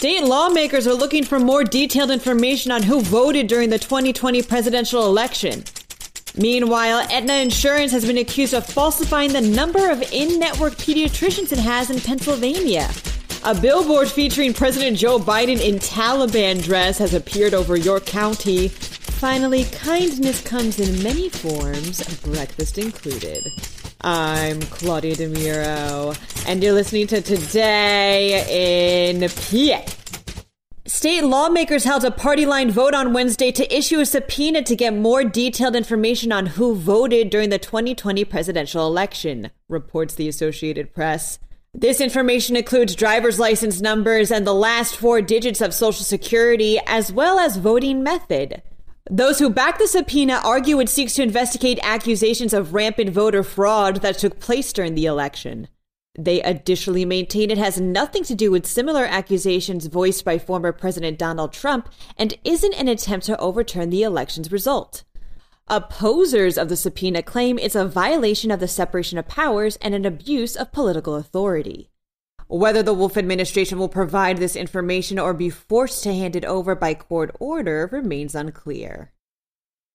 State lawmakers are looking for more detailed information on who voted during the 2020 presidential election. Meanwhile, Aetna Insurance has been accused of falsifying the number of in network pediatricians it has in Pennsylvania. A billboard featuring President Joe Biden in Taliban dress has appeared over York County. Finally, kindness comes in many forms, breakfast included. I'm Claudia DeMiro, and you're listening to Today in PA. State lawmakers held a party line vote on Wednesday to issue a subpoena to get more detailed information on who voted during the 2020 presidential election, reports the Associated Press. This information includes driver's license numbers and the last four digits of Social Security, as well as voting method. Those who back the subpoena argue it seeks to investigate accusations of rampant voter fraud that took place during the election. They additionally maintain it has nothing to do with similar accusations voiced by former President Donald Trump and isn't an attempt to overturn the election's result. Opposers of the subpoena claim it's a violation of the separation of powers and an abuse of political authority. Whether the Wolf administration will provide this information or be forced to hand it over by court order remains unclear.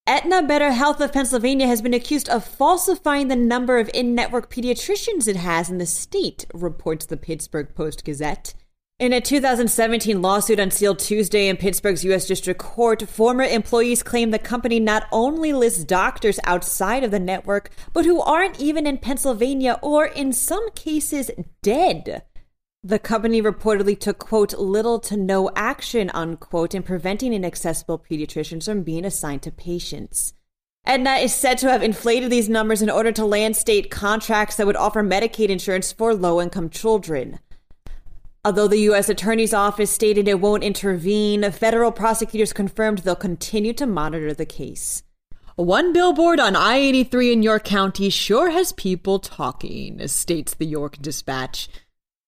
Aetna Better Health of Pennsylvania has been accused of falsifying the number of in network pediatricians it has in the state, reports the Pittsburgh Post Gazette. In a 2017 lawsuit unsealed Tuesday in Pittsburgh's U.S. District Court, former employees claim the company not only lists doctors outside of the network, but who aren't even in Pennsylvania or, in some cases, dead. The company reportedly took, quote, little to no action, unquote, in preventing inaccessible pediatricians from being assigned to patients. Aetna is said to have inflated these numbers in order to land state contracts that would offer Medicaid insurance for low income children. Although the U.S. Attorney's Office stated it won't intervene, federal prosecutors confirmed they'll continue to monitor the case. One billboard on I 83 in York County sure has people talking, states the York Dispatch.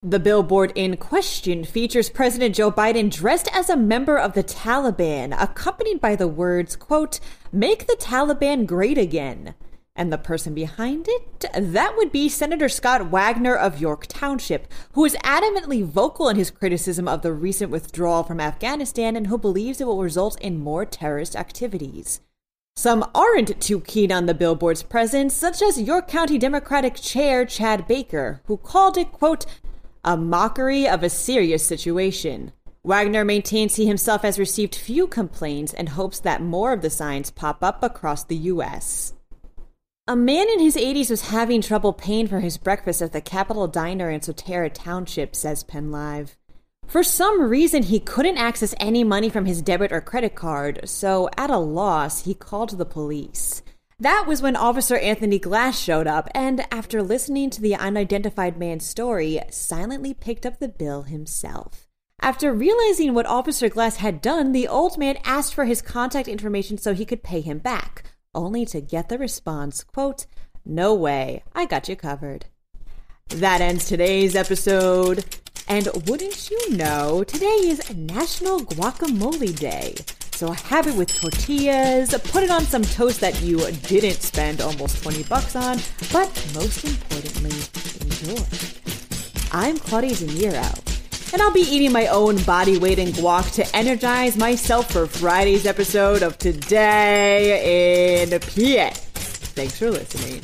The billboard in question features President Joe Biden dressed as a member of the Taliban, accompanied by the words, quote, make the Taliban great again. And the person behind it? That would be Senator Scott Wagner of York Township, who is adamantly vocal in his criticism of the recent withdrawal from Afghanistan and who believes it will result in more terrorist activities. Some aren't too keen on the billboard's presence, such as York County Democratic Chair Chad Baker, who called it, quote, a mockery of a serious situation. Wagner maintains he himself has received few complaints and hopes that more of the signs pop up across the U.S. A man in his 80s was having trouble paying for his breakfast at the Capitol Diner in Swatara Township, says PennLive. For some reason, he couldn't access any money from his debit or credit card, so at a loss, he called the police. That was when Officer Anthony Glass showed up and, after listening to the unidentified man's story, silently picked up the bill himself. After realizing what Officer Glass had done, the old man asked for his contact information so he could pay him back, only to get the response, quote, No way, I got you covered. That ends today's episode. And wouldn't you know, today is National Guacamole Day. So have it with tortillas, put it on some toast that you didn't spend almost 20 bucks on, but most importantly, enjoy. I'm Claudia Zamiro, and I'll be eating my own body weight in guac to energize myself for Friday's episode of Today in PA. Thanks for listening.